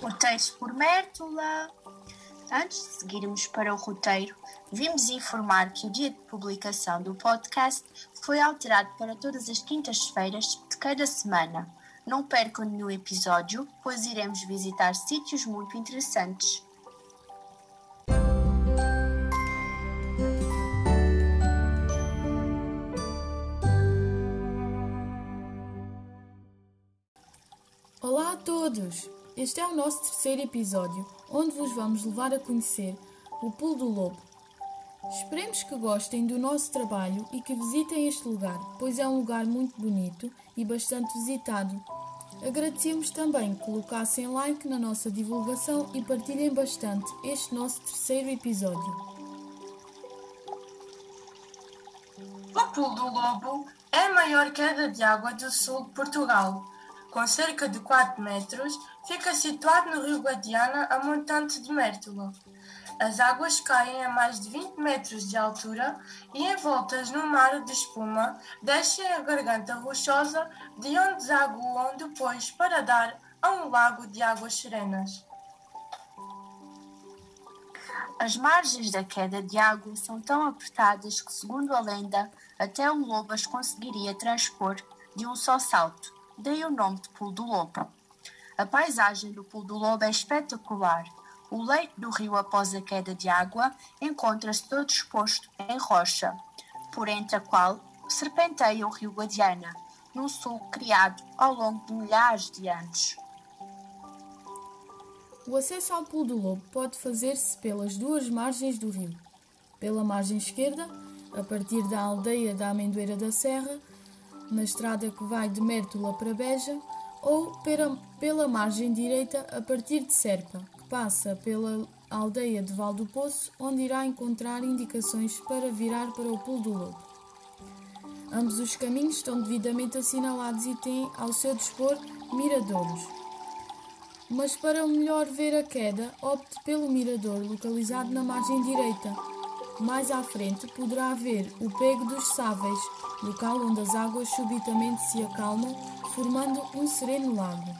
Roteiros por Mértola. Antes de seguirmos para o roteiro, vimos informar que o dia de publicação do podcast foi alterado para todas as quintas-feiras de cada semana. Não percam nenhum episódio, pois iremos visitar sítios muito interessantes. Olá a todos! Este é o nosso terceiro episódio, onde vos vamos levar a conhecer o Pulo do Lobo. Esperemos que gostem do nosso trabalho e que visitem este lugar, pois é um lugar muito bonito e bastante visitado. Agradecemos também que colocassem like na nossa divulgação e partilhem bastante este nosso terceiro episódio. O Pulo do Lobo é a maior queda de água do sul de Portugal com cerca de 4 metros, fica situado no rio Guadiana, a montante de Mértola. As águas caem a mais de 20 metros de altura e, envoltas num mar de espuma, descem a garganta rochosa de onde desaguam depois para dar a um lago de águas serenas. As margens da queda de água são tão apertadas que, segundo a lenda, até um lobo as conseguiria transpor de um só salto daí o nome de Pulo do Lobo. A paisagem do Pulo do Lobo é espetacular. O leito do rio após a queda de água encontra-se todo exposto em rocha, por entre a qual serpenteia o rio Guadiana, num sul criado ao longo de milhares de anos. O acesso ao Pulo do Lobo pode fazer-se pelas duas margens do rio. Pela margem esquerda, a partir da aldeia da Amendoeira da Serra, na estrada que vai de Mértola para Beja, ou pela, pela margem direita a partir de Serpa, que passa pela aldeia de Val do Poço, onde irá encontrar indicações para virar para o Pulo do Lobo. Ambos os caminhos estão devidamente assinalados e têm ao seu dispor miradouros. Mas para melhor ver a queda, opte pelo mirador localizado na margem direita. Mais à frente poderá ver o Pego dos Sáveis, local onde as águas subitamente se acalmam, formando um sereno lago.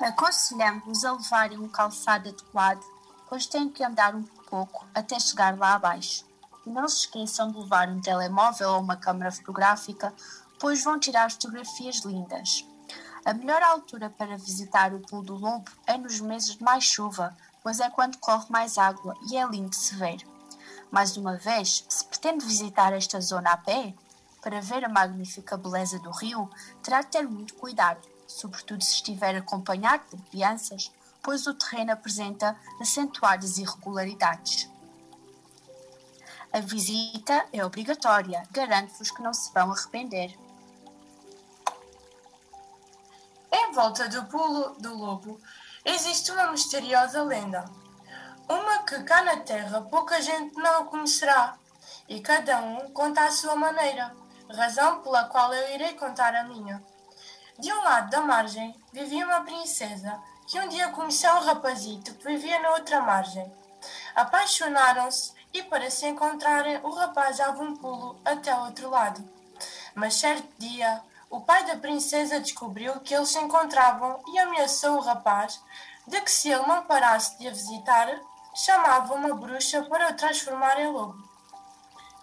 Aconselhamos a levarem um calçado adequado, pois têm que andar um pouco até chegar lá abaixo. E não se esqueçam de levar um telemóvel ou uma câmera fotográfica, pois vão tirar fotografias lindas. A melhor altura para visitar o Pulo do Lobo é nos meses de mais chuva, pois é quando corre mais água e é lindo de se ver. Mais uma vez, se pretende visitar esta zona a pé, para ver a magnífica beleza do rio, terá de ter muito cuidado, sobretudo se estiver acompanhado por crianças, pois o terreno apresenta acentuadas irregularidades. A visita é obrigatória, garanto-vos que não se vão arrepender. Em volta do pulo do lobo existe uma misteriosa lenda uma que cá na Terra pouca gente não conhecerá, e cada um conta à sua maneira, razão pela qual eu irei contar a minha. De um lado da margem vivia uma princesa que um dia conheceu um rapazito que vivia na outra margem. Apaixonaram-se e para se encontrarem o rapaz dava um pulo até o outro lado. Mas certo dia o pai da princesa descobriu que eles se encontravam e ameaçou o rapaz de que se ele não parasse de a visitar, chamava uma bruxa para o transformar em lobo.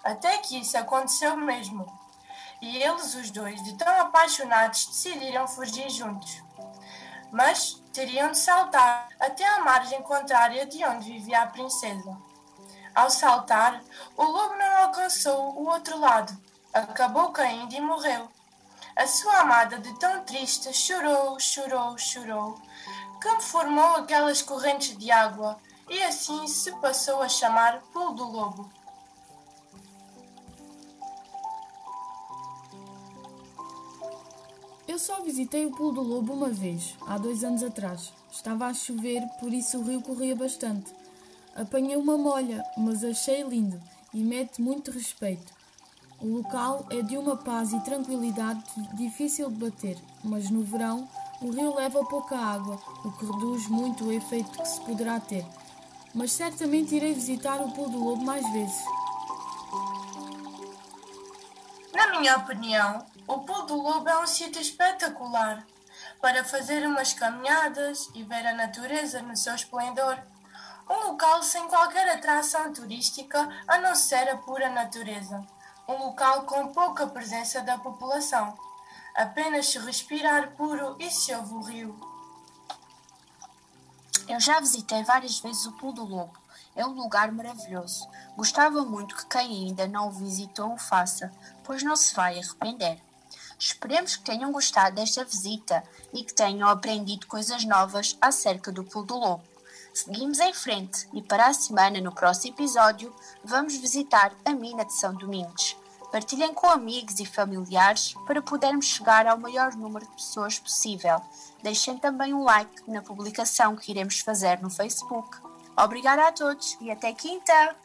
Até que isso aconteceu mesmo. E eles, os dois, de tão apaixonados, decidiram fugir juntos. Mas teriam de saltar até a margem contrária de onde vivia a princesa. Ao saltar, o lobo não alcançou o outro lado, acabou caindo e morreu. A sua amada, de tão triste, chorou, chorou, chorou, que formou aquelas correntes de água e assim se passou a chamar Pulo do Lobo. Eu só visitei o Pulo do Lobo uma vez, há dois anos atrás. Estava a chover, por isso o rio corria bastante. Apanhei uma molha, mas achei lindo e mete muito respeito. O local é de uma paz e tranquilidade difícil de bater, mas no verão o rio leva pouca água, o que reduz muito o efeito que se poderá ter mas certamente irei visitar o Pulo do Lobo mais vezes. Na minha opinião, o Pulo do Lobo é um sítio espetacular para fazer umas caminhadas e ver a natureza no seu esplendor. Um local sem qualquer atração turística a não ser a pura natureza. Um local com pouca presença da população. Apenas se respirar puro e se ouve o rio. Eu já visitei várias vezes o Pulo do Lobo. É um lugar maravilhoso. Gostava muito que quem ainda não o visitou o faça, pois não se vai arrepender. Esperemos que tenham gostado desta visita e que tenham aprendido coisas novas acerca do Pulo do Lobo. Seguimos em frente e para a semana, no próximo episódio, vamos visitar a mina de São Domingos. Partilhem com amigos e familiares para podermos chegar ao maior número de pessoas possível. Deixem também um like na publicação que iremos fazer no Facebook. Obrigada a todos e até quinta!